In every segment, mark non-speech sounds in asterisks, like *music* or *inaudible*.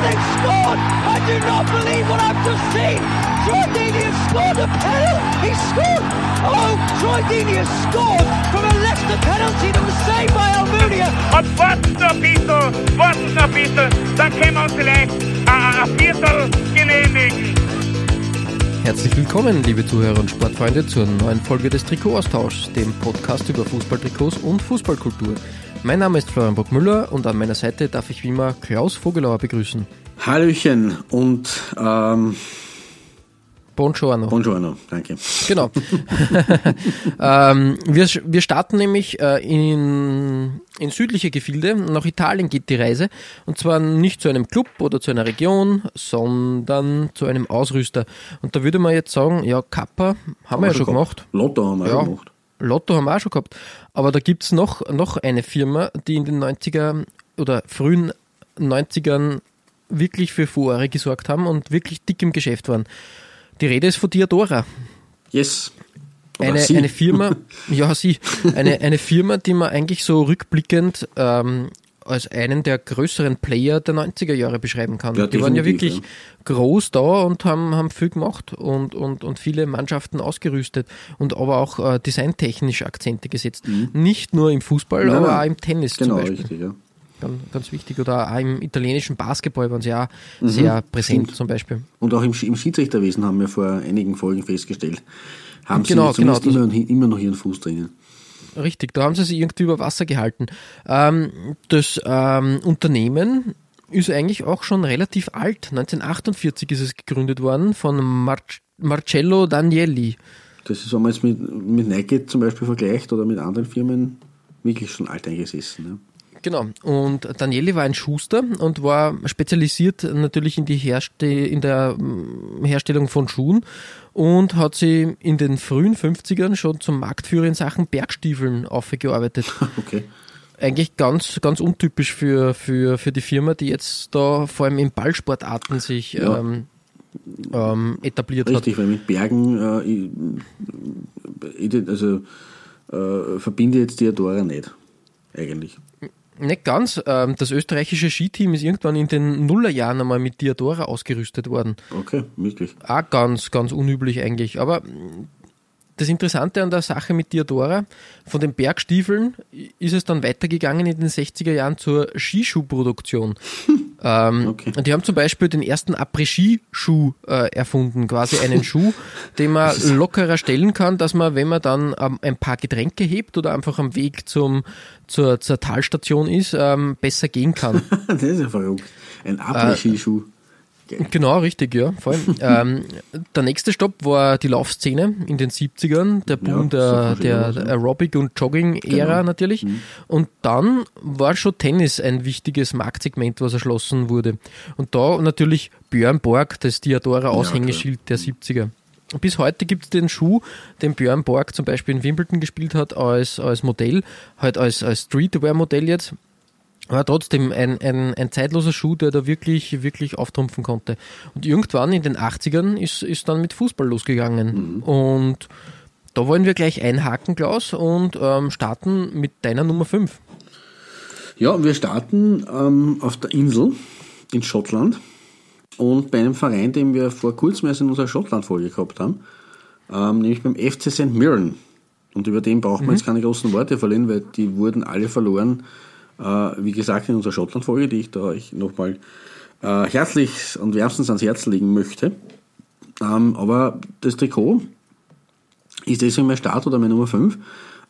They've scored! I do not believe what I've just seen! Troy Deeney has scored a penalty! He scored! Oh, Troy Deeney has scored from a Leicester penalty that was saved by Almunia! Und warten noch ein bisschen, warten noch ein bisschen, dann können wir uns vielleicht äh, ein Viertel genehmigen. Herzlich willkommen, liebe Zuhörer und Sportfreunde, zur neuen Folge des Trikotaustauschs, dem Podcast über Fußballtrikots und Fußballkultur. Mein Name ist Florian Bockmüller und an meiner Seite darf ich wie immer Klaus Vogelauer begrüßen. Hallöchen und ähm, Buongiorno. Buongiorno, danke. Genau. *laughs* ähm, wir, wir starten nämlich äh, in, in südliche Gefilde. Nach Italien geht die Reise. Und zwar nicht zu einem Club oder zu einer Region, sondern zu einem Ausrüster. Und da würde man jetzt sagen, ja, Kappa haben wir ja schon gemacht. Lotto haben wir Ja. schon gemacht. Lotto haben wir auch schon gehabt. Aber da gibt's noch, noch eine Firma, die in den 90er oder frühen 90ern wirklich für Furore gesorgt haben und wirklich dick im Geschäft waren. Die Rede ist von Diadora. Yes. Oder Eine, Sie. eine Firma, *laughs* ja, sie, eine, eine Firma, die man eigentlich so rückblickend ähm, als einen der größeren Player der 90er Jahre beschreiben kann. Ja, die waren ja wirklich groß da und haben, haben viel gemacht und, und, und viele Mannschaften ausgerüstet und aber auch äh, designtechnisch Akzente gesetzt. Nicht nur im Fußball, Nein, aber auch im Tennis Genau, zum Beispiel. richtig, ja. Ganz, ganz wichtig. Oder auch im italienischen Basketball waren sie auch sehr präsent Mhm, stimmt. zum Beispiel. Und auch im, im Schiedsrichterwesen haben wir vor einigen Folgen festgestellt, haben Genau, sie zumindest genau, immer, immer noch ihren Fuß drinnen. Richtig, da haben sie sich irgendwie über Wasser gehalten. Ähm, das ähm, Unternehmen ist eigentlich auch schon relativ alt. 1948 ist es gegründet worden von Mar Marcello Danielli. Das ist, wenn man jetzt mit, mit Nike zum Beispiel vergleicht oder mit anderen Firmen, wirklich schon alt eingesessen. Genau. Und Danielli war ein Schuster und war spezialisiert natürlich in die Herste in der mm, Herstellung von Schuhen und hat sie in den frühen 50ern schon zum Marktführer in Sachen Bergstiefeln aufgearbeitet. *laughs* Okay. eigentlich ganz, ganz untypisch für, für, für die Firma, die jetzt da vor allem in Ballsportarten sich Ja. ähm, ähm, etabliert Richtig, weil mit Bergen, äh, ich, also äh, verbinde jetzt Diadora nicht, eigentlich. Nicht ganz. Ähm, das österreichische Skiteam ist irgendwann in den Nullerjahren einmal mit Diadora ausgerüstet worden. Okay, wirklich. Auch ganz, ganz unüblich eigentlich. Aber das Interessante an der Sache mit Diadora, von den Bergstiefeln ist es dann weitergegangen in den 60er Jahren zur Skischuhproduktion. *laughs* ähm, Okay. und Die haben zum Beispiel den ersten Après-Ski-Schuh äh, erfunden, quasi einen Schuh, den man *laughs* lockerer stellen kann, dass man, wenn man dann ähm, ein paar Getränke hebt oder einfach am Weg zum, zur, zur Talstation ist, ähm, besser gehen kann. *laughs* das ist ja verrückt. Ein Äh, Après-Ski-Schuh. Genau, richtig, ja. Vor allem. *laughs* ähm, der nächste Stopp war die Laufszene in den 70ern, der Boom Ja, der, der Aerobic- und Jogging-Ära Genau. natürlich. Und dann war schon Tennis ein wichtiges Marktsegment, was erschlossen wurde. Und da natürlich Björn Borg, das Diadora-Aushängeschild der 70er. Bis heute gibt es den Schuh, den Björn Borg zum Beispiel in Wimbledon gespielt hat, als, als Modell, halt als, als Streetwear-Modell jetzt. Aber trotzdem ein, ein, ein zeitloser Schuh, der da wirklich, wirklich auftrumpfen konnte. Und irgendwann in den 80ern ist, ist dann mit Fußball losgegangen. Und da wollen wir gleich einhaken, Klaus, und ähm, starten mit deiner Nummer 5. Ja, wir starten ähm, auf der Insel in Schottland und bei einem Verein, den wir vor kurzem erst in unserer Schottland-Folge gehabt haben, ähm, nämlich beim FC St. Mirren. Und über den braucht man jetzt keine großen Worte verlieren, weil die wurden alle verloren, wie gesagt, in unserer Schottland-Folge, die ich da euch nochmal äh, herzlich und wärmstens ans Herz legen möchte. Ähm, aber das Trikot ist deswegen mein Start oder meine Nummer 5.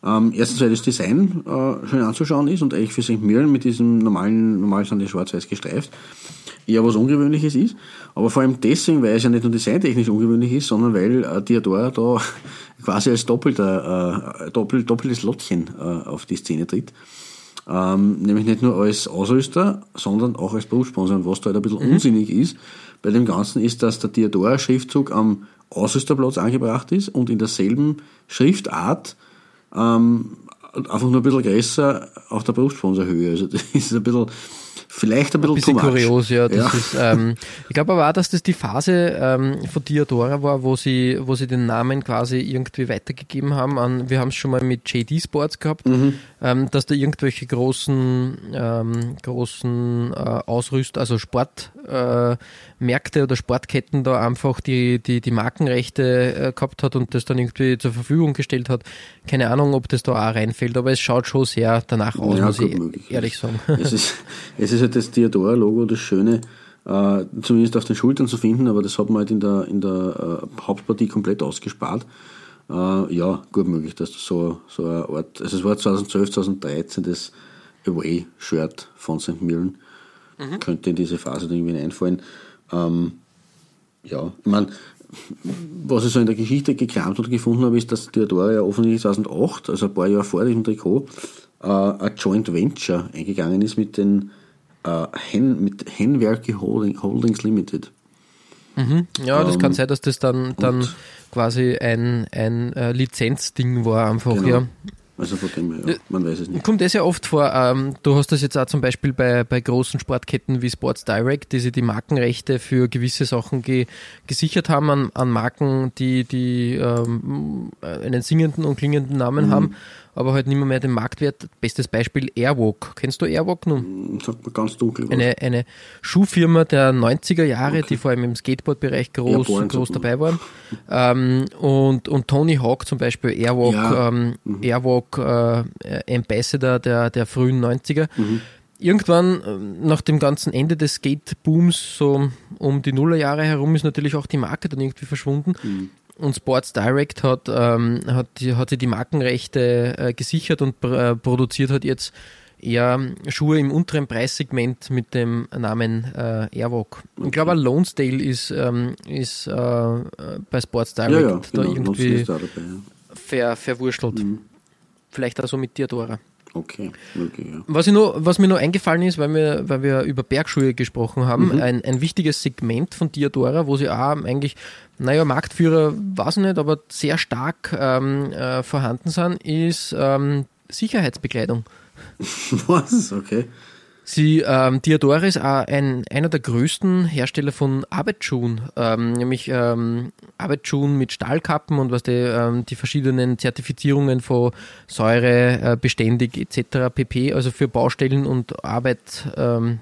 Ähm, erstens, weil das Design äh, schön anzuschauen ist und eigentlich für St. Mirren mit diesem normalen, normal sind die schwarz-weiß gestreift, eher was Ungewöhnliches ist. Aber vor allem deswegen, weil es ja nicht nur designtechnisch ungewöhnlich ist, sondern weil äh, Diadora da *laughs* quasi als doppelter, äh, doppel, doppeltes Lottchen äh, auf die Szene tritt. Ähm, nämlich nicht nur als Ausrüster, sondern auch als Berufssponsor. Und was da halt ein bisschen unsinnig ist bei dem Ganzen, ist, dass der Diadora-Schriftzug am Ausrüsterplatz angebracht ist und in derselben Schriftart ähm, einfach nur ein bisschen größer auf der Brustsponsor-Höhe. Also das ist ein bisschen Vielleicht ein bisschen, ein bisschen kurios, ja. Das ja. Ist, ähm, ich glaube aber auch, dass das die Phase ähm, von Diadora war, wo sie, wo sie den Namen quasi irgendwie weitergegeben haben. An, wir haben es schon mal mit JD Sports gehabt, mhm. ähm, dass da irgendwelche großen, ähm, großen äh, Ausrüst, also Sportmärkte äh, oder Sportketten da einfach die, die, die Markenrechte äh, gehabt hat und das dann irgendwie zur Verfügung gestellt hat. Keine Ahnung, ob das da auch reinfällt, aber es schaut schon sehr danach aus, ja, muss ich möglich. ehrlich sagen. *laughs* Es ist, es ist halt das Diadora-Logo das Schöne, äh, zumindest auf den Schultern zu finden, aber das hat man halt in der, in der äh, Hauptpartie komplett ausgespart. Äh, ja, gut möglich, dass das so, so eine Art, also es war 2012, 2013 das Away-Shirt von St. Mirren. Mhm. Könnte in diese Phase irgendwie einfallen. Ähm, ja, ich meine, was ich so in der Geschichte gekramt und gefunden habe, ist, dass Diadora ja offensichtlich 2008, also ein paar Jahre vor diesem Trikot, äh, ein Joint Venture eingegangen ist mit den äh, Hen, mit Henwerke Holding, Holdings Limited. Mhm. Ja, das ähm, kann sein, dass das dann, dann quasi ein, ein äh, Lizenzding war, einfach, genau. ja. Also von dem her, ja, man weiß es nicht. Kommt das ja oft vor. Ähm, du hast das jetzt auch zum Beispiel bei, bei großen Sportketten wie Sports Direct, die sich die Markenrechte für gewisse Sachen ge, gesichert haben an, an Marken, die, die ähm, einen singenden und klingenden Namen mhm. haben aber halt nicht mehr, mehr den Marktwert. Bestes Beispiel Airwalk. Kennst du Airwalk nun? Hm, sagt man ganz dunkel. Was. Eine, eine Schuhfirma der 90er Jahre, okay. die vor allem im Skateboard-Bereich groß, groß dabei waren. ähm, und, und Tony Hawk zum Beispiel, Airwalk, ja. ähm, mhm. Airwalk äh, Ambassador der, der frühen 90er. Mhm. Irgendwann, äh, nach dem ganzen Ende des Skate-Booms, so um die Nullerjahre herum, ist natürlich auch die Marke dann irgendwie verschwunden. Mhm. Und Sports Direct hat, ähm, hat, hat sich die Markenrechte äh, gesichert und äh, produziert hat jetzt eher Schuhe im unteren Preissegment mit dem Namen äh, Airwalk. Ich glaube, Lonesdale ist, ähm, ist äh, bei Sports Direct ja, ja, da genau. irgendwie da dabei, ja. ver, verwurschtelt. Mhm. Vielleicht auch so mit Diadora. Okay, okay ja. Was, ich noch, was mir noch eingefallen ist, weil wir, weil wir über Bergschuhe gesprochen haben, mhm. ein, ein wichtiges Segment von Diadora, wo sie auch eigentlich, naja, Marktführer, weiß ich nicht, aber sehr stark ähm, äh, vorhanden sind, ist ähm, Sicherheitsbekleidung. *laughs* Was? Okay. Sie, ähm, Diadora ist auch ein, einer der größten Hersteller von Arbeitsschuhen, ähm, nämlich ähm, Arbeitsschuhen mit Stahlkappen und was die, ähm, die verschiedenen Zertifizierungen von Säure, äh, beständig etc. pp. Also für Baustellen und Arbeit, ähm,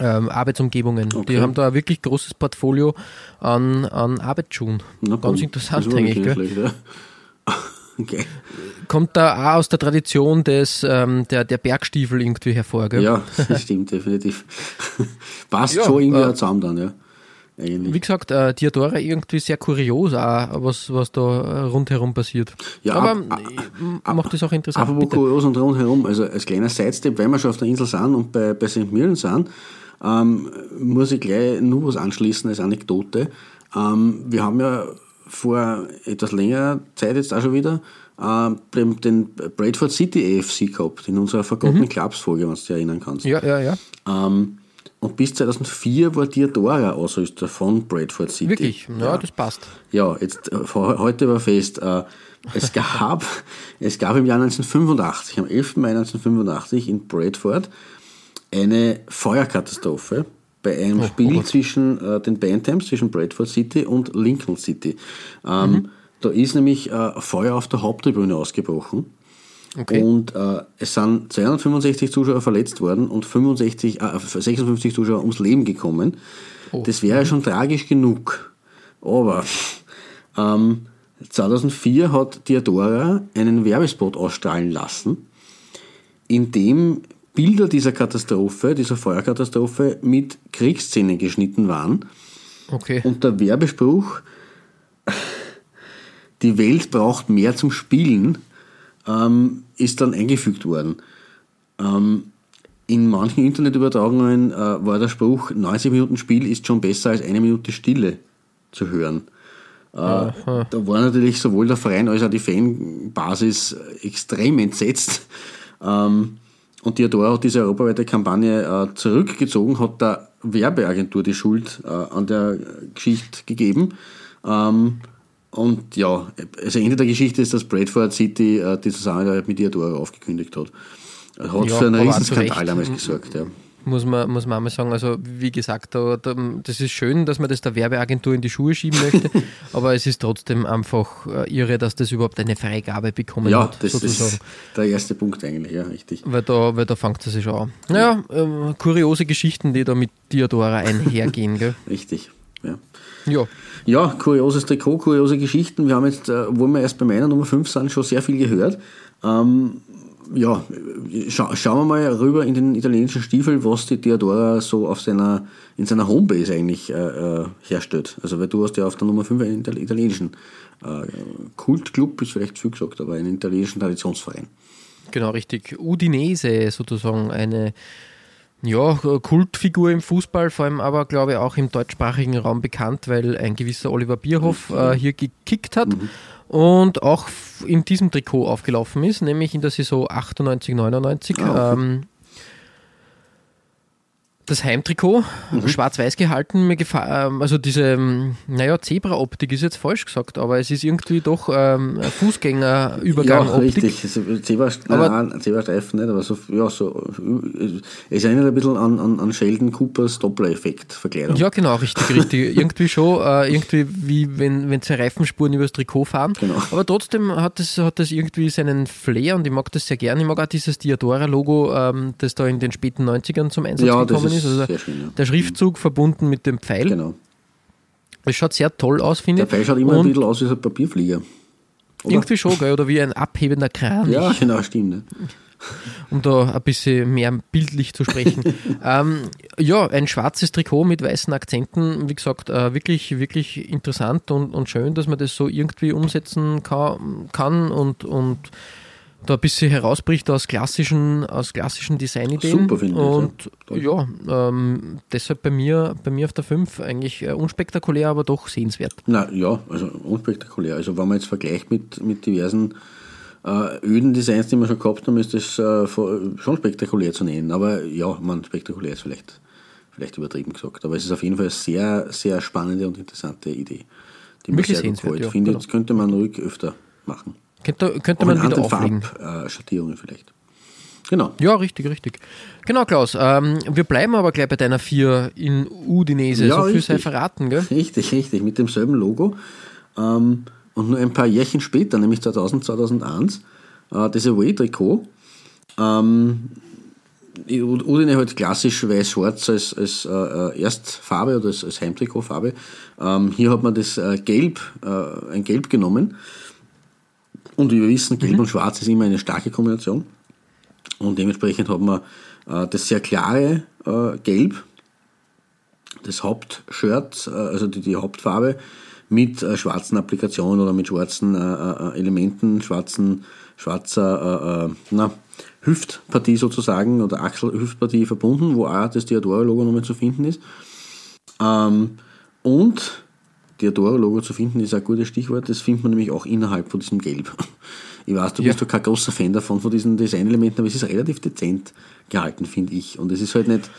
ähm, Arbeitsumgebungen. Okay. Die haben da ein wirklich großes Portfolio an, an Arbeitsschuhen. Na, Ganz interessant eigentlich. Schlecht, ja. Okay. Kommt da auch aus der Tradition des, ähm, der, der Bergstiefel irgendwie hervor, gell? Ja, das stimmt, *laughs* definitiv. *laughs* Passt ja, schon irgendwie äh, zusammen dann, ja. Eigentlich. Wie gesagt, äh, Diadora irgendwie sehr kurios auch, was, was da rundherum passiert. Ja, Aber ab, ab, macht das auch interessant. Aber kurios und rundherum, also als kleiner Sidestep, wenn wir schon auf der Insel sind und bei, bei St. Mirren sind, ähm, muss ich gleich nur was anschließen als Anekdote. Ähm, wir haben ja vor etwas längerer Zeit jetzt auch schon wieder äh, den Bradford City AFC gehabt, in unserer Forgotten mhm. Clubs Folge, wenn du dich erinnern kannst. Ja, ja, ja. Ähm, und bis 2004 war Diadora Ausrüster von Bradford City. Wirklich? Ja, ja. das passt. Ja, jetzt äh, heute war fest. Äh, es *laughs* gab, es gab im Jahr 1985, am 11. Mai 1985 in Bradford eine Feuerkatastrophe bei einem oh, Spiel oh zwischen äh, den Bantams, zwischen Bradford City und Lincoln City. Ähm, mhm. Da ist nämlich äh, Feuer auf der Haupttribüne ausgebrochen. Okay. Und äh, es sind 265 Zuschauer verletzt worden und 65, äh, 56 Zuschauer ums Leben gekommen. Oh. Das wäre schon tragisch genug. Aber ähm, 2004 hat Diadora einen Werbespot ausstrahlen lassen, in dem Bilder dieser Katastrophe, dieser Feuerkatastrophe mit Kriegsszenen geschnitten waren. Okay. Und der Werbespruch, die Welt braucht mehr zum Spielen, ähm, ist dann eingefügt worden. Ähm, in manchen Internetübertragungen äh, war der Spruch, 90 Minuten Spiel ist schon besser als eine Minute Stille zu hören. Äh, da war natürlich sowohl der Verein als auch die Fanbasis extrem entsetzt. Ähm, und Diadora hat diese europaweite Kampagne äh, zurückgezogen, hat der Werbeagentur die Schuld äh, an der Geschichte gegeben Ähm, und ja, also Ende der Geschichte ist, dass Bradford City äh, die Zusammenarbeit mit Diadora aufgekündigt hat. Hat Ja, für einen auch Riesenskandal damals gesorgt. Ja. Muss man, muss man einmal sagen. Also, wie gesagt, da, da, das ist schön, dass man das der Werbeagentur in die Schuhe schieben möchte, *laughs* aber es ist trotzdem einfach äh, irre, dass das überhaupt eine Freigabe bekommen Ja, hat, das sozusagen. ist der erste Punkt eigentlich, ja, richtig. Weil da, weil da fängt es sich an. Naja, ähm, kuriose Geschichten, die da mit Diodora einhergehen, gell? *laughs* Richtig. Ja. Ja, Ja, kurioses Trikot, kuriose Geschichten. Wir haben jetzt, äh, wo wir erst bei meiner Nummer 5 sind, schon sehr viel gehört. Ähm, ja, scha schauen wir mal rüber in den italienischen Stiefel, was die Diadora so auf seiner, in seiner Homebase eigentlich äh, äh, herstellt. Also, weil du hast ja auf der Nummer 5 einen Ital- italienischen äh, Kultclub, ist vielleicht viel gesagt, aber einen italienischen Traditionsverein. genau richtig. Udinese sozusagen, eine ja, Kultfigur im Fußball, vor allem aber, glaube ich, auch im deutschsprachigen Raum bekannt, weil ein gewisser Oliver Bierhoff äh, hier gekickt hat und auch in diesem Trikot aufgelaufen ist, nämlich in der Saison 98, 99. Ah, okay. ähm, das Heimtrikot, schwarz-weiß gehalten, mir ähm, also diese, ähm, naja, Zebra-Optik ist jetzt falsch gesagt, aber es ist irgendwie doch ähm, Fußgängerübergang-Optik. richtig. Also, Zebra, Aber- Zebrastreifen nicht, aber so, ja, so, äh, es erinnert ein bisschen an, an, an Sheldon Coopers Doppler-Effekt-Verkleidung. Ja, genau, richtig, richtig. *laughs* irgendwie schon, äh, irgendwie wie wenn, wenn zwei Reifenspuren übers Trikot fahren. Genau. Aber trotzdem hat es hat das irgendwie seinen Flair und ich mag das sehr gerne. Ich mag auch dieses Diadora-Logo, ähm, das da in den späten 90ern zum Einsatz Ja, gekommen ist ist. Also sehr schön, ja. Der Schriftzug verbunden mit dem Pfeil. Genau. Das schaut sehr toll aus, finde Der ich. Pfeil schaut immer ein und bisschen aus wie so ein Papierflieger. Oder? irgendwie schon, gell? oder wie ein abhebender Kran. Ja, *laughs* genau, stimmt. Ne? um da ein bisschen mehr bildlich zu sprechen. *laughs* ähm, ja, ein schwarzes Trikot mit weißen Akzenten, wie gesagt, äh, wirklich, wirklich interessant und, und schön, dass man das so irgendwie umsetzen kann, kann und, und da ein bisschen herausbricht aus klassischen, aus klassischen Designideen. Super, finde ich, Und ja. ja, ähm, deshalb bei mir, bei mir auf der 5 eigentlich äh, unspektakulär, aber doch sehenswert. Na ja, also unspektakulär. Also wenn man jetzt vergleicht mit, mit diversen äh, öden Designs, die wir schon gehabt haben, ist das äh, schon spektakulär zu nennen. Aber ja, man, spektakulär ist vielleicht, vielleicht übertrieben gesagt. Aber es ist auf jeden Fall eine sehr, sehr spannende und interessante Idee, die mir Wirklich sehr gut sehenswert, gefällt. ja, Ich finde, genau. das könnte man ruhig öfter machen. Könnte, könnte man wieder auflegen. Farbschattierungen vielleicht. Genau. Ja, richtig, richtig. Genau, Klaus. Ähm, wir bleiben aber gleich bei deiner 4 in Udinese. Ja, so viel sei richtig. verraten, gell? Richtig, richtig, mit demselben Logo. Ähm, und nur ein paar Jährchen später, nämlich 2000, 2001, äh, das Away-Trikot. Ähm, Udine halt klassisch weiß-schwarz als, als äh, äh, Erstfarbe oder als, als Heimtrikotfarbe. Ähm, hier hat man das äh, Gelb, äh, ein Gelb genommen. Und wie wir wissen, Gelb und Schwarz ist immer eine starke Kombination. Und dementsprechend hat man äh, das sehr klare äh, Gelb, das Hauptshirt, äh, also die, die Hauptfarbe, mit äh, schwarzen Applikationen oder mit schwarzen äh, äh, Elementen, schwarzen, schwarzer na, Hüftpartie sozusagen oder Achselhüftpartie verbunden, wo auch das Diadora-Logo nochmal zu finden ist. Ähm, und Diadora-Logo zu finden ist ein gutes Stichwort, das findet man nämlich auch innerhalb von diesem Gelb. *laughs* Ich weiß, du Ja. bist doch kein großer Fan davon, von diesen Designelementen, aber es ist relativ dezent gehalten, finde ich. Und es ist halt nicht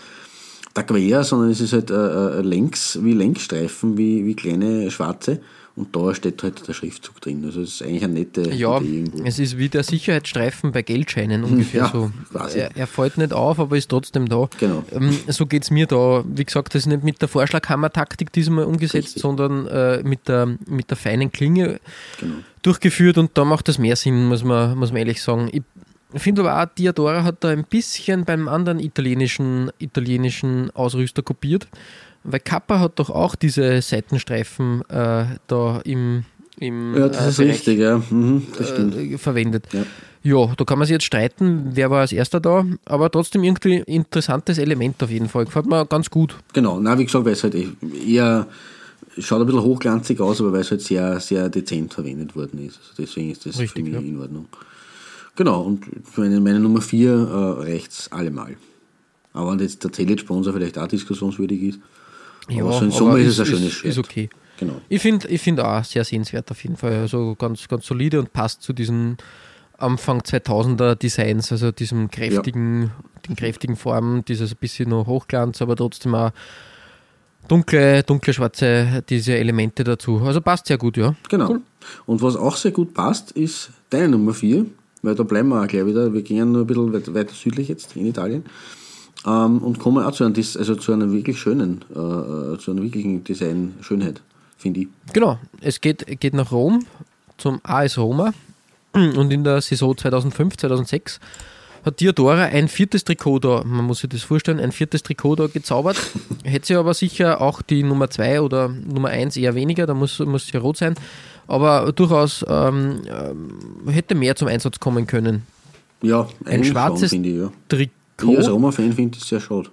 da quer, sondern es ist halt äh, äh, längs, wie Längsstreifen, wie, wie kleine schwarze. Und da steht halt der Schriftzug drin. Also es ist eigentlich eine nette Ja, Idee irgendwo. es ist wie der Sicherheitsstreifen bei Geldscheinen ungefähr Ja, so. quasi. Er, er fällt nicht auf, aber ist trotzdem da. Genau. Ähm, so geht es mir da. Wie gesagt, das ist nicht mit der Vorschlaghammer-Taktik diesmal umgesetzt, Richtig. sondern äh, mit, der, mit der feinen Klinge Genau. durchgeführt und da macht das mehr Sinn, muss man, muss man ehrlich sagen. Ich finde aber auch, Diadora hat da ein bisschen beim anderen italienischen, italienischen Ausrüster kopiert, weil Kappa hat doch auch diese Seitenstreifen äh, da im, im Ja, das äh, ist richtig, ja. Mhm, das stimmt. äh, verwendet. Ja. Ja, da kann man sich jetzt streiten, wer war als erster da, aber trotzdem irgendwie interessantes Element auf jeden Fall. Gefällt mir ganz gut. Genau, na wie gesagt, weil es halt eher schaut ein bisschen hochglanzig aus, aber weil es halt sehr, sehr dezent verwendet worden ist. Also deswegen ist das Richtig, für mich ja. in Ordnung. Genau, und meine, meine Nummer 4 äh, reicht es allemal. Aber wenn jetzt der Tellet-Sponsor vielleicht auch diskussionswürdig ist. Aber so im Sommer aber ist es ein schönes Shirt. Ist okay. Genau. Ich finde ich find auch sehr sehenswert auf jeden Fall. Also ganz, ganz solide und passt zu diesen Anfang 2000er Designs, also diesem kräftigen, den kräftigen Formen, dieses ein bisschen noch Hochglanz, aber trotzdem auch dunkle, dunkle, schwarze, diese Elemente dazu. Also passt sehr gut, ja. Genau. Cool. Und was auch sehr gut passt, ist deine Nummer 4, weil da bleiben wir auch gleich wieder. Wir gehen nur ein bisschen weit, weiter südlich jetzt in Italien. Ähm, und kommen auch zu, einem, also zu einer wirklich schönen, äh, äh, zu einer wirklichen Design-Schönheit, finde ich. Genau, es geht, geht nach Rom zum AS Roma und in der Saison 2005, 2006 hat Diodora ein viertes Trikot da, man muss sich das vorstellen, ein viertes Trikot da gezaubert. *laughs* Hätte sie aber sicher auch die Nummer 2 oder Nummer 1 eher weniger, da muss, muss sie rot sein, aber durchaus ähm, ähm, hätte mehr zum Einsatz kommen können. Ja, schon, schwarzes ich, ja. Trikot. Ich als Roma-Fan finde ich sehr schade.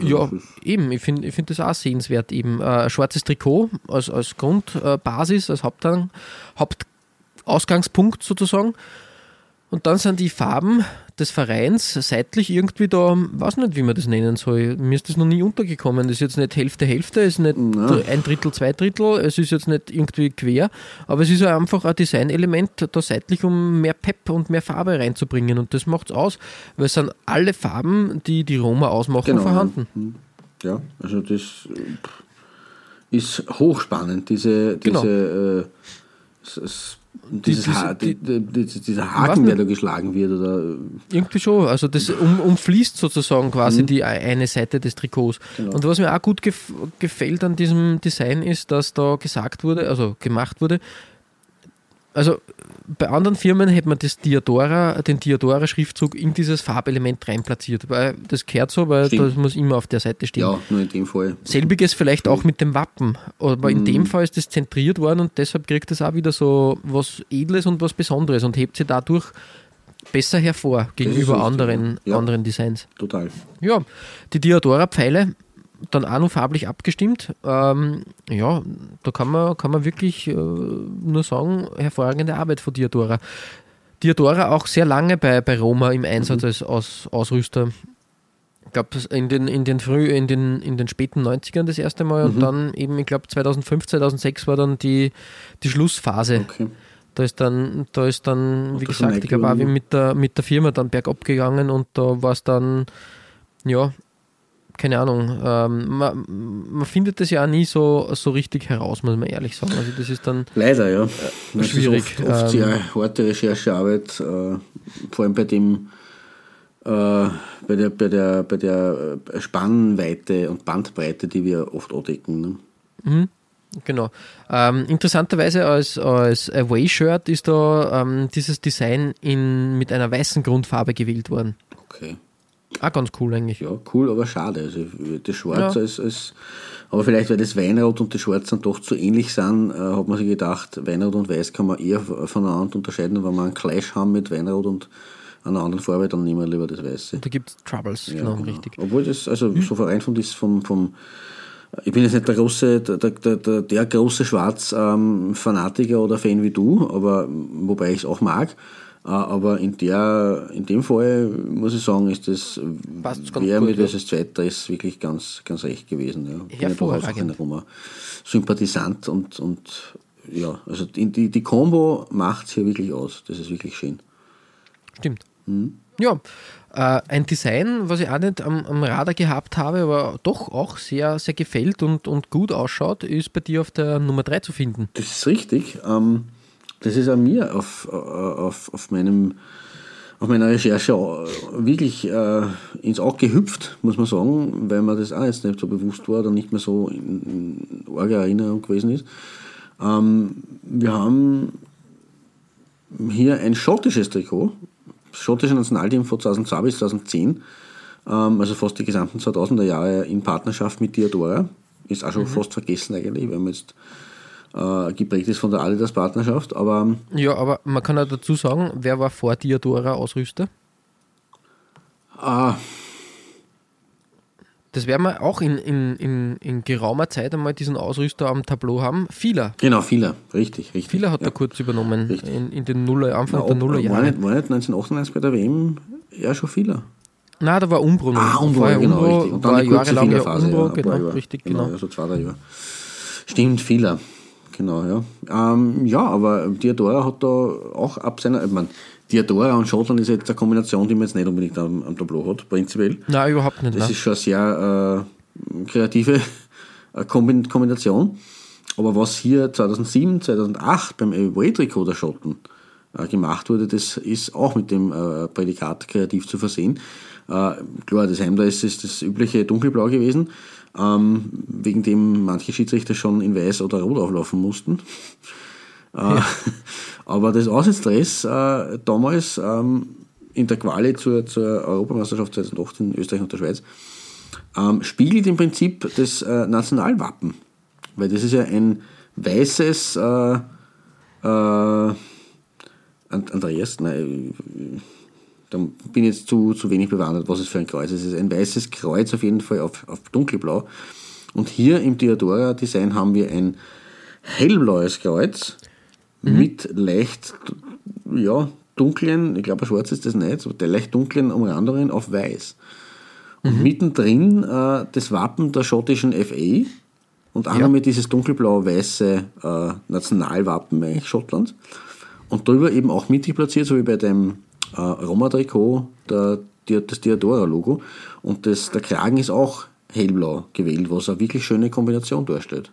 Ja, das ist- eben. Ich finde ich find das auch sehenswert. Eben äh, schwarzes Trikot als, als Grundbasis, als Hauptang, Hauptausgangspunkt sozusagen. Und dann sind die Farben des Vereins seitlich irgendwie da, weiß nicht, wie man das nennen soll. Mir ist das noch nie untergekommen. Das ist jetzt nicht Hälfte, Hälfte, es ist nicht Na. ein Drittel, zwei Drittel, es ist jetzt nicht irgendwie quer, aber es ist einfach ein Designelement da seitlich, um mehr Pep und mehr Farbe reinzubringen. Und das macht es aus, weil es sind alle Farben, die die Roma ausmachen, Genau, vorhanden. Ja. Also das äh, ist hochspannend, diese, Genau. diese äh, dieses diese- Ha- die- die, die, die, dieser Haken, der da geschlagen wird. Oder, Irgendwie schon. Also das um, umfließt sozusagen quasi Mhm. die e- eine Seite des Trikots. Genau. Und was mir auch gut gef gefällt an diesem Design ist, dass da gesagt wurde, also gemacht wurde, also bei anderen Firmen hätte man das Diodora, den Diodora-Schriftzug in dieses Farbelement reinplatziert. Weil das gehört so, weil Stimmt. das muss immer auf der Seite stehen. ja, nur in dem Fall. Selbiges vielleicht auch mit dem Wappen. Aber in Mhm. dem Fall ist das zentriert worden und deshalb kriegt es auch wieder so was Edles und was Besonderes und hebt sie dadurch besser hervor gegenüber richtig, anderen, ja. Anderen Designs. Total. Ja, die Diodora-Pfeile dann auch noch farblich abgestimmt. Ähm, ja, da kann man, kann man wirklich äh, nur sagen, hervorragende Arbeit von Diodora. Diodora auch sehr lange bei, bei Roma im Einsatz als Aus, Ausrüster. Ich glaube, in den, in, den früh, in, den, in den späten 90ern das erste Mal und dann eben, ich glaube, 2005, 2006 war dann die, die Schlussphase. Okay. Da ist dann, da ist dann, wie gesagt, ich glaube auch mit der, mit der Firma dann bergab gegangen und da war es dann, ja, keine Ahnung, ähm, man, man findet das ja auch nie so, so richtig heraus, muss man ehrlich sagen. Also das ist dann, Leider, ja. Das schwierig, Ist oft, oft ähm, sehr harte Recherchearbeit, äh, vor allem bei dem äh, bei der, bei der, bei der äh, Spannweite und Bandbreite, die wir oft abdecken. Ne? genau. Ähm, interessanterweise als, als Away-Shirt ist da ähm, dieses Design in, mit einer weißen Grundfarbe gewählt worden. Okay. Auch ganz cool eigentlich. Ja, cool, aber schade. Also das Schwarz Ja. als, als aber vielleicht, weil das Weinrot und das Schwarz dann doch zu ähnlich sind, äh, hat man sich gedacht, Weinrot und Weiß kann man eher voneinander unterscheiden. Wenn wir einen Clash haben mit Weinrot und einer anderen Farbe, dann nehmen wir lieber das Weiße. Da gibt es Troubles, Ja, genau, genau. richtig. Obwohl das, also so rein von das vom, vom ich bin jetzt nicht der große, der, der, der, der große Schwarz-Fanatiker oder Fan wie du, aber wobei ich es auch mag. Äh, Aber in der, in dem Fall muss ich sagen, ist das, wer das als Zweiter ist wirklich ganz, ganz recht gewesen. Ja. Ich bin ja durchaus auch ein Hervorragend. Roma-Sympathisant und, und ja, also die, die, Combo macht hier wirklich aus. Das ist wirklich schön. Stimmt. Mhm. Ja, äh, ein Design, was ich auch nicht am, am Radar gehabt habe, aber doch auch sehr, sehr gefällt und, und gut ausschaut, ist bei dir auf der Nummer 3 zu finden. Das ist richtig. Ähm, das ist an mir auf, auf, auf, meinem, auf meiner Recherche äh, wirklich äh, ins Auge gehüpft, muss man sagen, weil mir das auch jetzt nicht so bewusst war oder nicht mehr so in, in arger Erinnerung gewesen ist. Ähm, wir haben hier ein schottisches Trikot, das schottische Nationalteam von 2002 bis 2010, ähm, also fast die gesamten 2000er Jahre in Partnerschaft mit Diodora. Ist auch schon fast vergessen eigentlich, weil man jetzt äh, geprägt ist von der Adidas-Partnerschaft, aber Ja, aber man kann auch dazu sagen, wer war vor Diodora Ausrüster? ah, Das werden wir auch in, in, in, in geraumer Zeit einmal diesen Ausrüster am Tableau haben. Vieler. genau, Fieler, richtig, richtig. Vieler hat ja. er kurz übernommen Richtig. in, in den Nuller, Anfang Na, der Nullerjahre. War nicht, war nicht 1998 bei der WM ja schon Fieler? Nein, da war Umbro noch. Ah, Umbro, genau, Umbro, richtig. Und war dann die kurze jahrelang ja. Umbro, ja, genau, richtig, genau. Ja, so zwei, drei Jahre. Stimmt, Fieler. Genau, ja. Ähm, ja, aber Diodora hat da auch ab seiner, ich meine, Diodora und Schottland ist jetzt eine Kombination, die man jetzt nicht unbedingt am, am Tableau hat, prinzipiell. Nein, überhaupt nicht. Das Nein. ist schon eine sehr äh, kreative *laughs* Kombination. Aber was hier 2007, 2008 beim Away-Trikot der Schotten äh, gemacht wurde, das ist auch mit dem äh, Prädikat kreativ zu versehen. Äh, klar, das Heim da ist, ist das übliche dunkelblau gewesen, ähm, wegen dem manche Schiedsrichter schon in weiß oder rot auflaufen mussten. Äh, ja. *laughs* Aber das Auswärtsdress äh, damals ähm, in der Quali zur, zur Europameisterschaft 2008 in Österreich und der Schweiz ähm, spiegelt im Prinzip das äh, Nationalwappen. Weil das ist ja ein weißes äh, äh, Andreas, nein, da bin ich jetzt zu, zu wenig bewandert, was es für ein Kreuz ist. Es ist ein weißes Kreuz auf jeden Fall auf, auf dunkelblau. Und hier im Theodora-Design haben wir ein hellblaues Kreuz mhm. mit leicht, ja, dunklen, ich glaube, schwarz ist das nicht, aber der leicht dunklen Umrandungen auf weiß. Und mhm. mittendrin äh, das Wappen der schottischen FA und auch ja. mit dieses dunkelblau-weiße äh, Nationalwappen eigentlich Schottlands. Und darüber eben auch mittig platziert, so wie bei dem äh, Roma-Trikot, das Diadora-Logo. Und das, der Kragen ist auch hellblau gewählt, was eine wirklich schöne Kombination darstellt.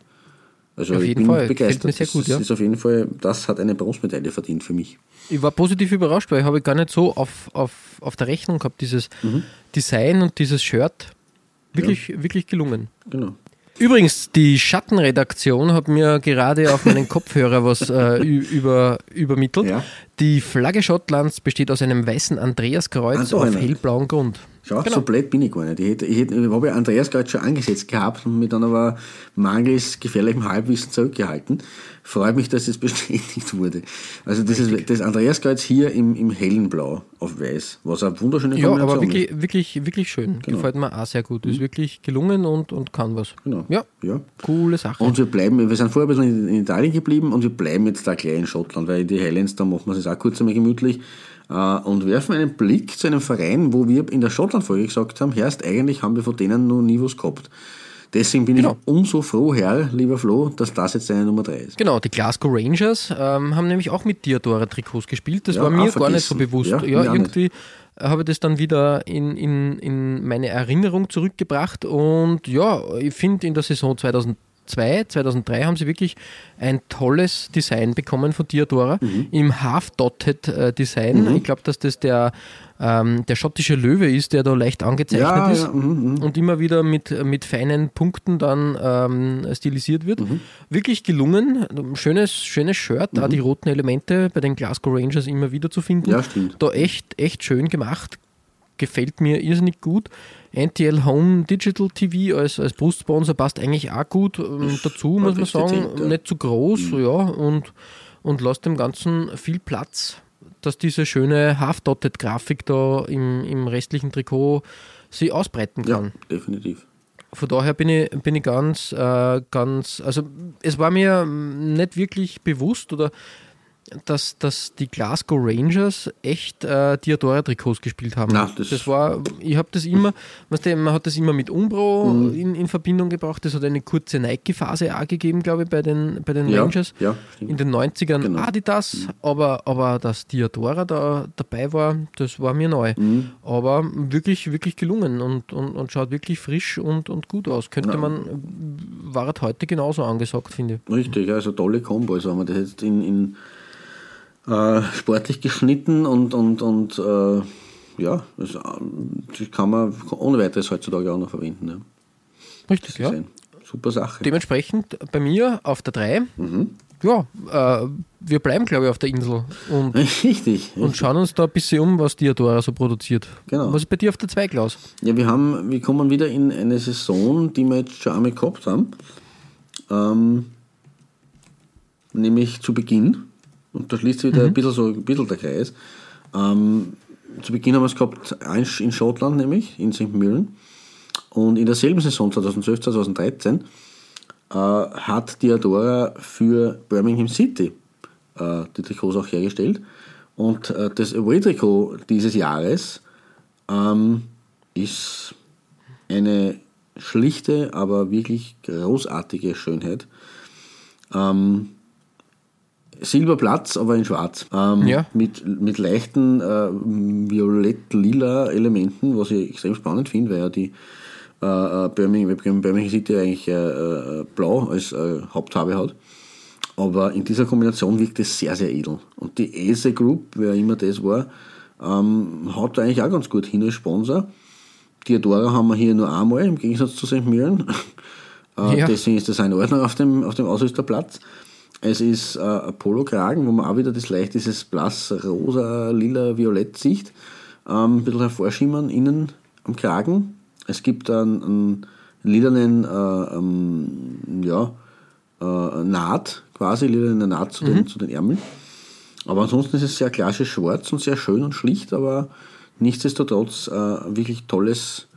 Also auf ich bin Fall. begeistert. Gut, das ja. ist auf jeden Fall, das hat eine Bronzemedaille verdient für mich. Ich war positiv überrascht, weil ich habe gar nicht so auf, auf, auf der Rechnung gehabt, dieses mhm. Design und dieses Shirt. Wirklich, ja. wirklich gelungen. Genau. Übrigens, die Schattenredaktion hat mir gerade auf meinen *laughs* Kopfhörer was äh, über, übermittelt. Ja. Die Flagge Schottlands besteht aus einem weißen Andreaskreuz auf hellblauem Grund. Schau, genau. so blöd bin ich gar nicht. Ich, hätte, ich, hätte, ich habe ja Andreaskreuz schon angesetzt gehabt und mich dann aber mangels gefährlichem Halbwissen zurückgehalten freut mich, dass es *laughs* bestätigt wurde. Also das, ist, das Andreaskreuz hier im, im hellen Blau auf weiß, was eine wunderschöne Kombination Ja, aber wirklich, ist. wirklich, wirklich schön. Genau. Gefällt mir auch sehr gut. Ist mhm. wirklich gelungen und, und kann was. Genau. Ja, ja, coole Sache. Und wir bleiben, wir sind vorher ein bisschen in, Italien geblieben und wir bleiben jetzt da gleich in Schottland, weil in die Highlands, da machen wir es auch kurz einmal gemütlich und werfen einen Blick zu einem Verein, wo wir in der Schottland-Folge gesagt haben, erst eigentlich haben wir von denen noch nie was gehabt. Deswegen bin genau. ich umso froh, Herr, lieber Flo, dass das jetzt deine Nummer 3 ist. Genau, die Glasgow Rangers ähm, haben nämlich auch mit Diadora-Trikots gespielt. Das ja, war mir gar nicht so bewusst. Ja, ja irgendwie habe ich das dann wieder in, in, in meine Erinnerung zurückgebracht und ja, ich finde in der Saison 2000 2002, 2003 haben sie wirklich ein tolles Design bekommen von Diadora mhm. im Half-Dotted äh, Design. Mhm. Ich glaube, dass das der, ähm, der schottische Löwe ist, der da leicht angezeichnet ja, ist ja, mhm, mhm. und immer wieder mit, mit feinen Punkten dann ähm, stilisiert wird. Mhm. Wirklich gelungen. Schönes, schönes Shirt, da die roten Elemente bei den Glasgow Rangers immer wieder zu finden. Ja, stimmt. Da echt, echt schön gemacht. Gefällt mir irrsinnig gut. NTL Home Digital TV als, als Brustsponsor passt eigentlich auch gut ähm, dazu, muss man sagen. Ja. Nicht zu groß, mhm. ja, und, und lässt dem Ganzen viel Platz, dass diese schöne Half-Dotted-Grafik da im, im restlichen Trikot sie ausbreiten kann. Ja, definitiv. Von daher bin ich, bin ich ganz, äh, ganz, also es war mir nicht wirklich bewusst oder dass, dass die Glasgow Rangers echt äh, Diadora-Trikots gespielt haben. Na, das, das, war, ich habe das immer, weißt du, man hat das immer mit Umbro mhm. in, in Verbindung gebracht. Das hat eine kurze Nike-Phase auch gegeben, glaube ich, bei den, bei den ja, Rangers. Ja, in den 90ern genau. Adidas, mhm. aber, aber dass Diadora da dabei war, das war mir neu. Mhm. Aber wirklich, wirklich gelungen und, und, und schaut wirklich frisch und, und gut aus. Könnte ja. man, war heute genauso angesagt, finde ich. Richtig, also tolle Kombos haben wir das jetzt in, in äh, sportlich geschnitten und, und, und äh, ja, das, das, kann man ohne weiteres heutzutage auch noch verwenden. Ja. Richtig, ja. Super Sache. Dementsprechend bei mir auf der 3. Mhm. Ja, äh, wir bleiben, glaube ich, auf der Insel und, *laughs* richtig, und schauen uns da ein bisschen um, was Diadora so produziert. Genau. Was ist bei dir auf der 2, Klaus? Ja, wir, haben, wir kommen wieder in eine Saison, die wir jetzt schon einmal gehabt haben. Ähm, nämlich zu Beginn und da schließt sich wieder mhm. ein, bisschen so, ein bisschen der Kreis. Ähm, zu Beginn haben wir es gehabt in Schottland, nämlich in St. Mirren. Und in derselben Saison 2012, 2013 äh, hat Diadora für Birmingham City äh, die Trikots auch hergestellt. Und äh, das Away-Trikot dieses Jahres ähm, ist eine schlichte, aber wirklich großartige Schönheit. Ähm, Silberplatz, aber in schwarz. Ähm, ja. mit, mit leichten äh, violett-lila Elementen, was ich extrem spannend finde, weil ja die äh, äh, Birmingham, Birmingham City eigentlich äh, äh, blau als äh, Hauptfarbe hat. Aber in dieser Kombination wirkt es sehr, sehr edel. Und die Ese Group, wer immer das war, ähm, hat eigentlich auch ganz gut hin als Sponsor. Diadora haben wir hier nur einmal, im Gegensatz zu St. Mirren. *laughs* äh, Ja. Deswegen ist das auch in Ordnung auf dem, auf dem Ausrüsterplatz. Es ist äh, ein Polokragen, wo man auch wieder das leicht dieses blass, rosa, lila, violett sieht. Ähm, ein bisschen hervorschimmern innen am Kragen. Es gibt einen, einen lilanen äh, ähm, ja, äh, Naht, quasi lilane Naht zu, den, zu den Ärmeln. Aber ansonsten ist es sehr klassisch schwarz und sehr schön und schlicht, aber nichtsdestotrotz äh, wirklich tolles,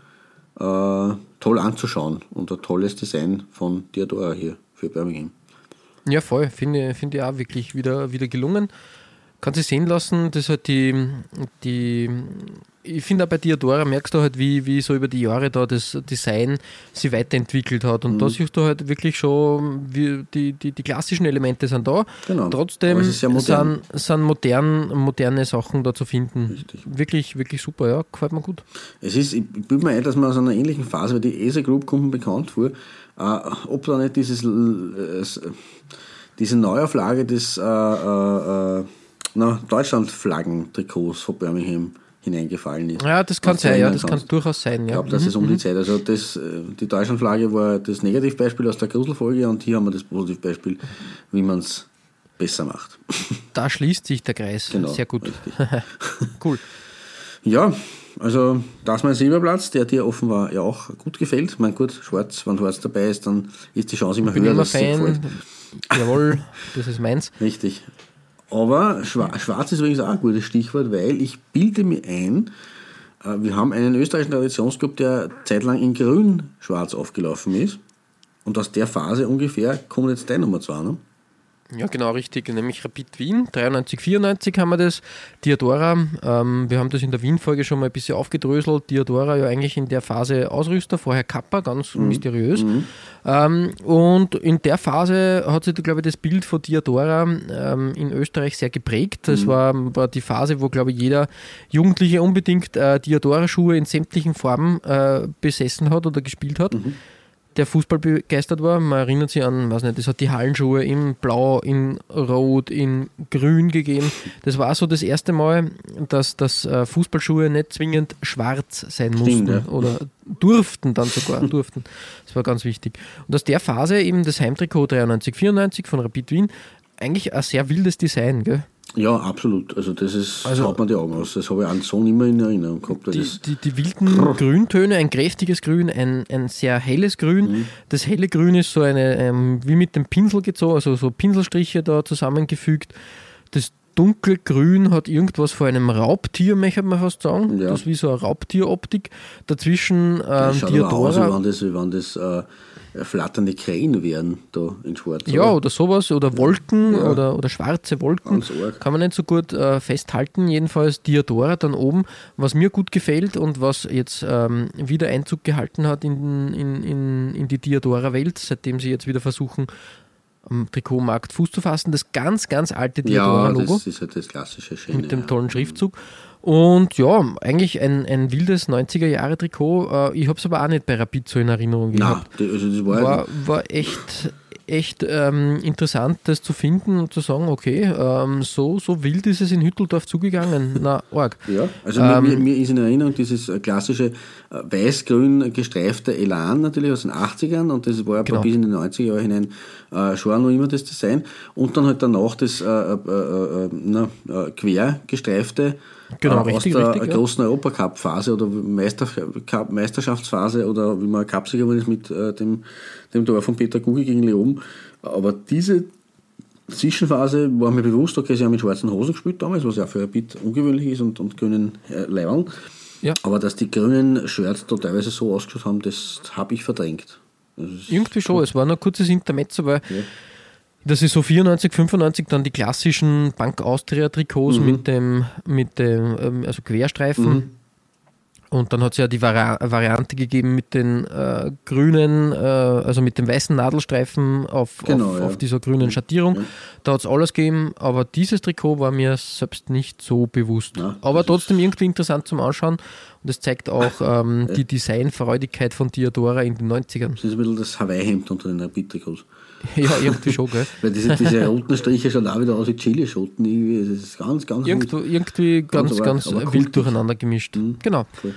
äh, toll anzuschauen und ein tolles Design von Diadora hier für Birmingham. Ja, voll. Finde finde ich auch wirklich wieder, wieder gelungen. Kann sich sehen lassen, dass halt die, die ich finde auch bei Diadora merkst du halt, wie, wie so über die Jahre da das Design sich weiterentwickelt hat. Und da siehst du halt wirklich schon, wie die, die, die klassischen Elemente sind da. Genau. Trotzdem sehr modern. sind, sind modern, moderne Sachen da zu finden. Richtig. Wirklich, wirklich super, ja, gefällt mir gut. Es ist, ich bilde mir ein, dass man aus einer ähnlichen Phase, weil die ESA Group kommt bekannt vor, ob da nicht dieses, äh, diese Neuauflage des äh, äh, äh, na, Deutschland-Flaggen-Trikots von Birmingham hineingefallen ist. Ja, das kann sein, ja, das kann durchaus sein. Ich Ja. glaube, das ist um die Zeit. Also das, äh, die Deutschlandflagge war das Negativbeispiel aus der Gruselfolge und hier haben wir das Positivbeispiel, wie man es besser macht. Da schließt sich der Kreis. Genau, Sehr gut. *laughs* cool. Ja, also das mein Silberplatz, der dir offenbar ja auch gut gefällt. Mein gut, schwarz, wenn schwarz dabei ist, dann ist die Chance immer Bin höher, immer dass es gefällt. Fan. *laughs* Jawohl, das ist meins. Richtig. Aber schwa- schwarz ist übrigens auch ein gutes Stichwort, weil ich bilde mir ein, äh, wir haben einen österreichischen Traditionsclub, der zeitlang in grün-schwarz aufgelaufen ist. Und aus der Phase ungefähr kommt jetzt deine Nummer 2. Ne? Ja, genau, richtig. Nämlich Rapid Wien, 93, 94 haben wir das. Diadora, ähm, wir haben das in der Wien-Folge schon mal ein bisschen aufgedröselt. Diadora ja eigentlich in der Phase Ausrüster, vorher Kappa, ganz mysteriös. Ähm, und in der Phase hat sich, glaube ich, das Bild von Diadora ähm, in Österreich sehr geprägt. Das war, war die Phase, wo, glaube ich, jeder Jugendliche unbedingt äh, Diadora-Schuhe in sämtlichen Formen äh, besessen hat oder gespielt hat der Fußball begeistert war. Man erinnert sich an, weiß nicht, es hat die Hallenschuhe in Blau, in Rot, in Grün gegeben. Das war so das erste Mal, dass, dass äh, Fußballschuhe nicht zwingend schwarz sein mussten ja. oder durften dann sogar, *laughs* durften. Das war ganz wichtig. Und aus der Phase eben das Heimtrikot 93, 94 von Rapid Wien, eigentlich ein sehr wildes Design, gell? Ja, absolut. Also das ist, Also- haut man die Augen aus. Das habe ich an so mehr in Erinnerung gehabt. Die, Das, die, die wilden Grüntöne, ein kräftiges Grün, ein, ein sehr helles Grün. Mhm. Das helle Grün ist so eine, ähm, wie mit dem Pinsel gezogen, also so Pinselstriche da zusammengefügt. Das dunkle Grün hat irgendwas von einem Raubtier, möchte man fast sagen. Ja. Das ist wie so eine Raubtieroptik. Dazwischen das ähm, schaut aber aus, wie Diadora. wenn das, wie wenn das äh, flatternde Krähen wären, da in Schwarz. Ja, oder? oder sowas, oder Wolken Ja. oder, oder schwarze Wolken. Kann man nicht so gut äh, festhalten. Jedenfalls Diadora dann oben, was mir gut gefällt und was jetzt ähm, wieder Einzug gehalten hat in, in, in, in die Diadora-Welt, seitdem sie jetzt wieder versuchen, am Trikotmarkt Fuß zu fassen. Das ganz, ganz alte ja, Diadora-Logo das ist halt das klassische Schöne. mit dem ja. tollen Schriftzug. Und ja, eigentlich ein, ein wildes 90er-Jahre-Trikot. Äh, ich habe es aber auch nicht bei Rapid so in Erinnerung Nein, gehabt die- also das war, war, war echt, echt ähm, interessant, das zu finden und zu sagen, okay, ähm, so, so wild ist es in Hütteldorf zugegangen. Na, arg. *laughs* Ja, also Ähm, mir, mir ist in Erinnerung dieses äh, klassische äh, weiß-grün gestreifte Elan natürlich aus den 80ern und das war Genau. bis in die 90er Jahre hinein äh, schon noch immer das Design und dann halt danach das äh, äh, äh, na, quer gestreifte Genau, äh, richtig, aus der richtig, ja. großen Europacup-Phase oder Meister, Cup- Meisterschaftsphase oder wie man Cupsieger geworden ist mit äh, dem, dem Tor von Peter Gugi gegen Leoben. Aber diese Zwischenphase war mir bewusst, okay, sie haben mit schwarzen Hosen gespielt damals, was ja für ein Bit ungewöhnlich ist und, und grünen äh, Leibern. Ja. Aber dass die grünen Shirts da teilweise so ausgeschaut haben, das habe ich verdrängt. Irgendwie schon, es war nur ein kurzes Intermezzo, weil das ist so 94, 95 dann die klassischen Bank Austria Trikots Mhm. mit dem, mit dem, ähm, also Querstreifen. Und dann hat es ja die Vari Variante gegeben mit den äh, grünen, äh, also mit dem weißen Nadelstreifen auf, Genau, auf, ja. auf dieser grünen Schattierung. Da hat es alles gegeben, aber dieses Trikot war mir selbst nicht so bewusst. Ja, aber trotzdem irgendwie interessant zum Anschauen. Und es zeigt auch *laughs* ähm, die Designfreudigkeit von Diadora in den 90ern. Das ist ein bisschen das Hawaii-Hemd unter den Rapid-Trikots. *laughs* Ja, irgendwie schon, gell? Weil diese, diese roten Striche schauen auch wieder aus wie Chilischoten. Irgendwie. Das ist ganz, ganz Irgendwo, wild. irgendwie ganz, arg, ganz aber wild durcheinander gemischt. Mhm. Genau. Cool.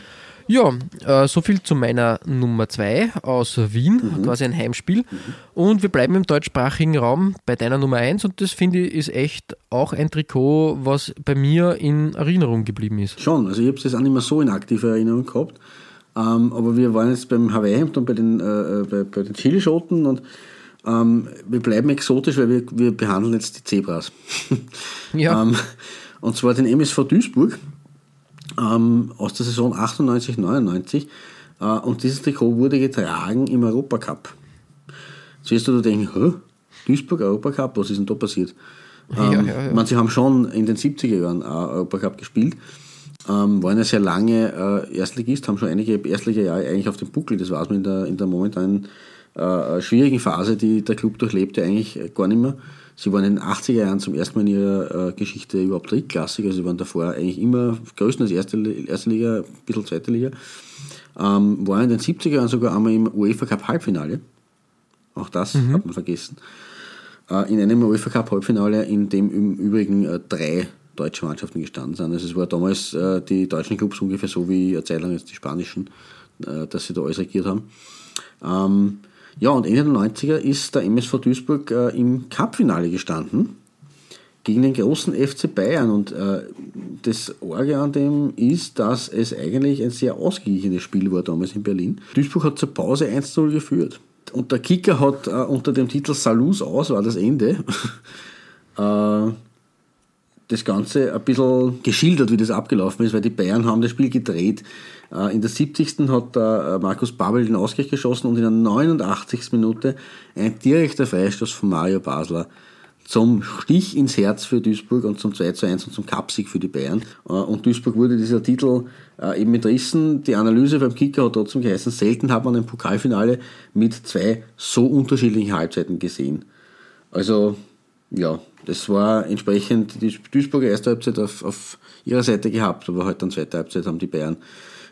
Ja, äh, so viel zu meiner Nummer 2 aus Wien, Mhm. quasi ein Heimspiel. Und wir bleiben im deutschsprachigen Raum bei deiner Nummer 1 und das finde ich ist echt auch ein Trikot, was bei mir in Erinnerung geblieben ist. Schon, also ich habe es jetzt auch nicht mehr so in aktiver Erinnerung gehabt. Ähm, aber wir waren jetzt beim Hawaii-Hemd und bei den, äh, bei, bei den Chilischoten und ähm, wir bleiben exotisch, weil wir, wir behandeln jetzt die Zebras. *laughs* Ja. ähm, und zwar den MSV Duisburg ähm, aus der Saison 98, 99. Äh, und dieses Trikot wurde getragen im Europacup. Jetzt wirst du da denken, Hä? Duisburg Europacup, was ist denn da passiert? Ja, Ähm, ja, ja. Ich meine, sie haben schon in den 70er Jahren auch Europacup gespielt, ähm, waren ja sehr lange äh, Erstligist, haben schon einige Erstliga-Jahre eigentlich auf dem Buckel, das weiß man in der, in der momentanen äh, schwierigen Phase, die der Club durchlebte, eigentlich äh, gar nicht mehr. Sie waren in den 80er Jahren zum ersten Mal in ihrer äh, Geschichte überhaupt drittklassig, also sie waren davor eigentlich immer größtenteils erste, erste Liga, ein bisschen zweite Liga. Ähm, waren in den 70er Jahren sogar einmal im UEFA Cup Halbfinale. Auch das hat man vergessen. Äh, in einem UEFA Cup Halbfinale, in dem im Übrigen äh, drei deutsche Mannschaften gestanden sind. Also es war damals äh, die deutschen Clubs ungefähr so wie eine Zeit lang jetzt die spanischen, äh, dass sie da alles regiert haben. Ähm, ja, und Ende der 90er ist der MSV Duisburg äh, im Cup-Finale gestanden gegen den großen FC Bayern. Und äh, das Orge an dem ist, dass es eigentlich ein sehr ausgeglichenes Spiel war damals in Berlin. Duisburg hat zur Pause 1-0 geführt. Und der Kicker hat äh, unter dem Titel Salus aus, war das Ende, *laughs* äh, das Ganze ein bisschen geschildert, wie das abgelaufen ist, weil die Bayern haben das Spiel gedreht. Äh, In der 70. hat äh, Markus Babel den Ausgleich geschossen und in der 89. Minute ein direkter Freistoß von Mario Basler zum Stich ins Herz für Duisburg und zum 2 zu 1 und zum Cupsieg für die Bayern. Äh, Und Duisburg wurde dieser Titel eben entrissen. Die Analyse beim Kicker hat trotzdem geheißen, selten hat man ein Pokalfinale mit zwei so unterschiedlichen Halbzeiten gesehen. Also, ja, das war entsprechend die Duisburger erste Halbzeit auf, auf ihrer Seite gehabt, aber halt dann zweite Halbzeit haben die Bayern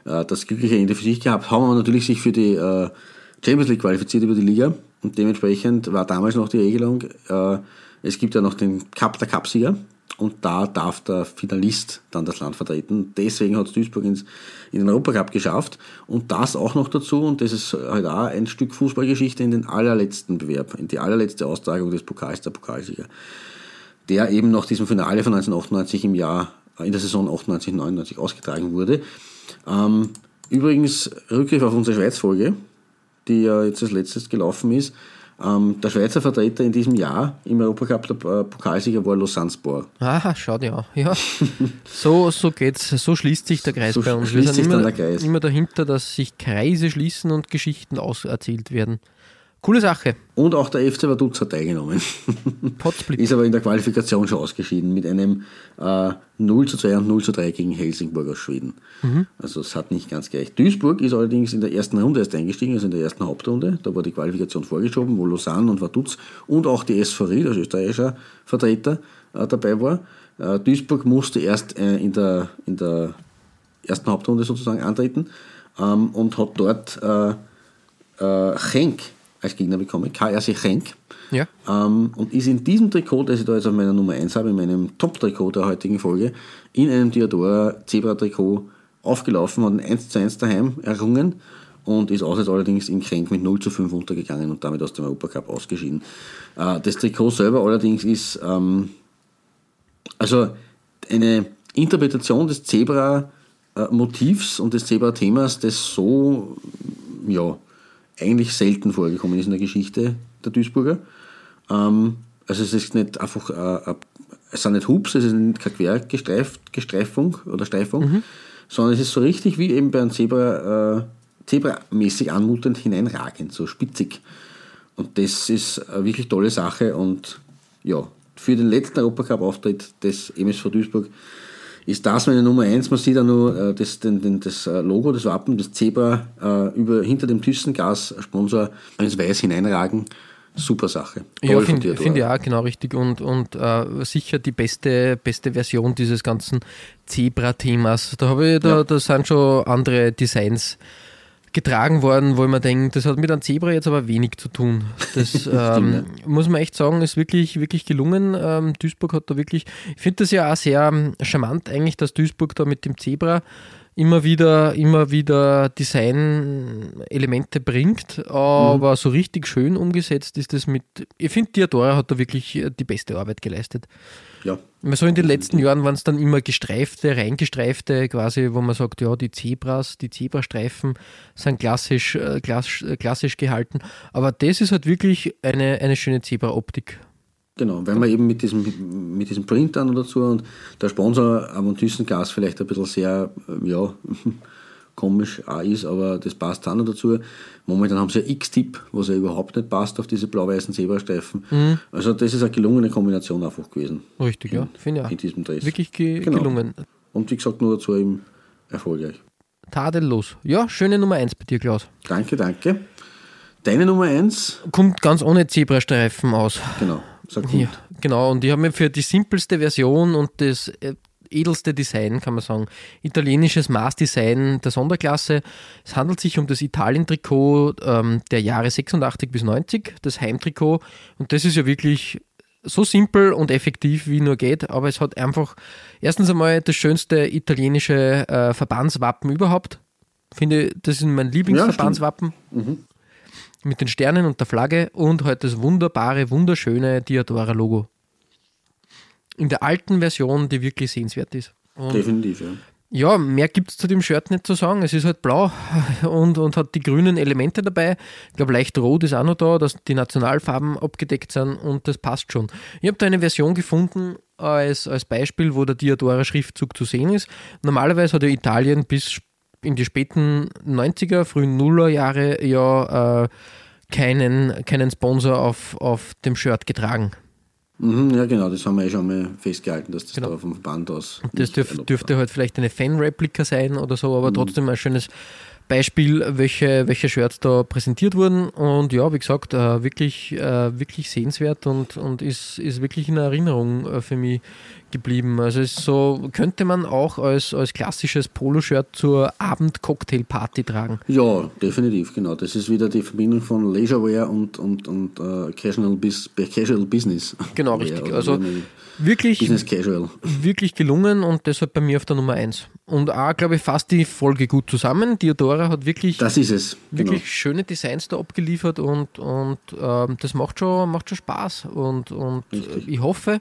äh, das glückliche Ende für sich gehabt, haben aber natürlich sich für die äh, Champions League qualifiziert über die Liga. Und dementsprechend war damals noch die Regelung, äh, es gibt ja noch den Cup der Cupsieger. Und da darf der Finalist dann das Land vertreten. Deswegen hat es Duisburg ins, in den Europacup geschafft. Und das auch noch dazu. Und das ist halt auch ein Stück Fußballgeschichte in den allerletzten Bewerb, in die allerletzte Austragung des Pokals der Pokalsieger. Der eben nach diesem Finale von 1998 im Jahr, in der Saison 98, 99 ausgetragen wurde. Ähm, übrigens, Rückgriff auf unsere Schweiz-Folge, die ja jetzt als letztes gelaufen ist. Ähm, der Schweizer Vertreter in diesem Jahr im Europacup der äh, Pokalsieger war Lausanne-Spor. Ah, schau dir an. Ja. *laughs* So, so geht's. So schließt sich der Kreis So bei uns. schließt Wir sich sind dann immer, der Kreis. immer dahinter, dass sich Kreise schließen und Geschichten auserzählt werden. Coole Sache. Und auch der FC Vaduz hat teilgenommen. *laughs* Potzblitz. ist aber in der Qualifikation schon ausgeschieden mit einem äh, 0 zu 2 und 0 zu 3 gegen Helsingborg aus Schweden. Also es hat nicht ganz gereicht. Duisburg ist allerdings in der ersten Runde erst eingestiegen, also in der ersten Hauptrunde. Da war die Qualifikation vorgeschoben, wo Lausanne und Vaduz und auch die SV Ried, als österreichischer Vertreter, äh, dabei war. Äh, Duisburg musste erst äh, in, der, in der ersten Hauptrunde sozusagen antreten ähm, und hat dort äh, äh, Schenk als Gegner bekommen, KRC Schenk. Ja. Ähm, und ist in diesem Trikot, das ich da jetzt auf meiner Nummer 1 habe, in meinem Top-Trikot der heutigen Folge, in einem Diadora Zebra-Trikot aufgelaufen, hat ein 1 zu 1 daheim errungen und ist auswärts allerdings in Krenk mit 0 zu 5 untergegangen und damit aus dem Europacup ausgeschieden. Äh, das Trikot selber allerdings ist ähm, also eine Interpretation des Zebra-Motivs und des Zebra-Themas, das so ja, eigentlich selten vorgekommen ist in der Geschichte der Duisburger. Ähm, also es ist nicht einfach, äh, äh, es sind nicht Hubs, es ist nicht keine Quergestreifung oder Streifung, sondern es ist so richtig wie eben bei einem Zebra, äh, Zebra-mäßig anmutend hineinragend, so spitzig. Und das ist eine wirklich tolle Sache und ja, für den letzten Europacup-Auftritt des MSV Duisburg ist das meine Nummer eins. Man sieht auch nur äh, das, den, den, das äh, Logo, das Wappen, das Zebra äh, über, hinter dem Thyssengas-Sponsor ins Weiß hineinragen. Super Sache. Ja, Toll von finde find ich auch genau richtig und, und äh, sicher die beste, beste Version dieses ganzen Zebra-Themas. Da habe ich, da, Ja. da sind schon andere Designs getragen worden, wo mir denke, das hat mit einem Zebra jetzt aber wenig zu tun. Das *laughs* ähm, muss man echt sagen, ist wirklich, wirklich gelungen. Ähm, Duisburg hat da wirklich, ich finde das ja auch sehr ähm, charmant eigentlich, dass Duisburg da mit dem Zebra immer wieder, immer wieder Design-Elemente bringt, aber so richtig schön umgesetzt ist das mit, ich finde, Diadora hat da wirklich äh, die beste Arbeit geleistet. Ja, So in den letzten Jahren waren es dann immer gestreifte, reingestreifte, quasi, wo man sagt, ja, die Zebras, die Zebrastreifen sind klassisch, äh, klass, äh, klassisch gehalten. Aber das ist halt wirklich eine, eine schöne Zebra-Optik. Genau, weil man eben mit diesem, mit diesem Print dann dazu und der Sponsor am Thyssengas vielleicht ein bisschen sehr, äh, ja, *laughs* komisch auch ist, aber das passt auch noch dazu. Momentan haben sie ja X-Tip, was ja überhaupt nicht passt auf diese blau-weißen Zebrastreifen. Also das ist eine gelungene Kombination einfach gewesen Richtig, ja, finde ich in auch. diesem Dress. Wirklich ge Genau. gelungen. Und wie gesagt, nur dazu eben erfolgreich. Tadellos. Ja, schöne Nummer 1 bei dir, Klaus. Danke, danke. Deine Nummer eins, Kommt ganz ohne Zebrastreifen aus. genau, sag Ja, gut. genau, und ich habe mir für die simpelste Version und das äh, edelste Design, kann man sagen, italienisches Maßdesign der Sonderklasse. Es handelt sich um das Italien-Trikot ähm, der Jahre 86 bis 90, das Heimtrikot. Und das ist ja wirklich so simpel und effektiv wie nur geht, aber es hat einfach erstens einmal das schönste italienische äh, Verbandswappen überhaupt. Finde, das ist mein Lieblingsverbandswappen mit den Sternen und der Flagge und halt das wunderbare, wunderschöne Diadora-Logo. In der alten Version, die wirklich sehenswert ist. Und Definitiv, ja. ja, mehr gibt es zu dem Shirt nicht zu sagen. Es ist halt blau *laughs* und, und hat die grünen Elemente dabei. Ich glaube, leicht rot ist auch noch da, dass die Nationalfarben abgedeckt sind und das passt schon. Ich habe da eine Version gefunden als, als Beispiel, wo der Diadora-Schriftzug zu sehen ist. Normalerweise hat ja Italien bis in die späten 90er, frühen Nuller Jahre ja äh, keinen, keinen Sponsor auf, auf dem Shirt getragen. Mhm, ja, genau, das haben wir eh schon mal festgehalten, dass das Genau. da vom Verband aus. Das dürf, dürfte halt vielleicht eine Fan-Replika sein oder so, Mhm. aber trotzdem ein schönes Beispiel, welche, welche Shirts da präsentiert wurden. Und ja, wie gesagt, äh, wirklich, äh, wirklich sehenswert und, und ist, ist wirklich in Erinnerung äh, für mich geblieben. Also ist so könnte man auch als, als klassisches Poloshirt zur Abend-Cocktail-Party tragen. Ja, definitiv, genau. Das ist wieder die Verbindung von Leisurewear und, und, und äh, Casual, Bis Casual Business. Genau, richtig. Also wirklich, Business Casual. wirklich gelungen und deshalb bei mir auf der Nummer 1. Und auch, glaube ich, fasst die Folge gut zusammen. Diodora hat wirklich Das ist es. Genau. wirklich schöne Designs da abgeliefert und, und ähm, das macht schon, macht schon Spaß. Und, und ich hoffe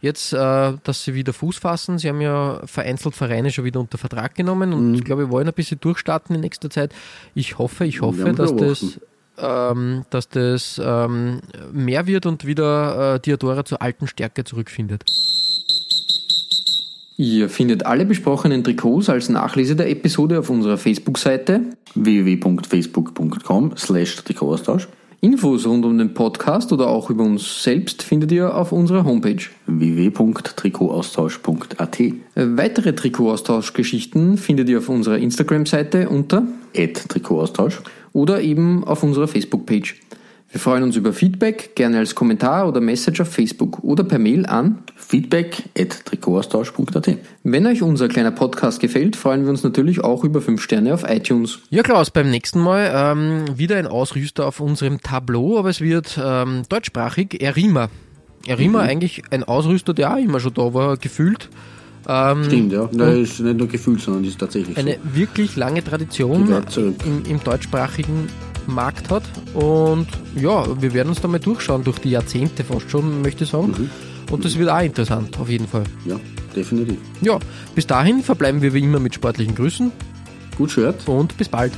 jetzt, äh, dass sie wieder Fuß fassen. Sie haben ja vereinzelt Vereine schon wieder unter Vertrag genommen und ich glaube, wir wollen ein bisschen durchstarten in nächster Zeit. Ich hoffe, ich hoffe, dass das, ähm, dass das ähm, mehr wird und wieder äh, Diodora zur alten Stärke zurückfindet. Ihr findet alle besprochenen Trikots als Nachlese der Episode auf unserer Facebook-Seite. www.facebook.com slash Trikotaustausch Infos rund um den Podcast oder auch über uns selbst findet ihr auf unserer Homepage. www.trikotaustausch.at Weitere Trikotaustauschgeschichten findet ihr auf unserer Instagram-Seite unter at Trikotaustausch oder eben auf unserer Facebook-Page. Wir freuen uns über Feedback, gerne als Kommentar oder Message auf Facebook oder per Mail an. feedback at Trikotaustausch.at Wenn euch unser kleiner Podcast gefällt, freuen wir uns natürlich auch über 5 Sterne auf iTunes. Ja, Klaus, beim nächsten Mal ähm, wieder ein Ausrüster auf unserem Tableau, aber es wird ähm, deutschsprachig Erima. Erima eigentlich ein Ausrüster, der auch immer schon da war, gefühlt. Ähm, Stimmt, ja. Das ist nicht nur Gefühl, sondern ist tatsächlich eine so. wirklich lange Tradition im, im deutschsprachigen Markt hat. Und ja, wir werden uns da mal durchschauen, durch die Jahrzehnte fast schon, möchte ich sagen. Mhm. Und das wird auch interessant, auf jeden Fall. Ja, definitiv. Ja, bis dahin verbleiben wir wie immer mit sportlichen Grüßen Gut Shirt. und bis bald.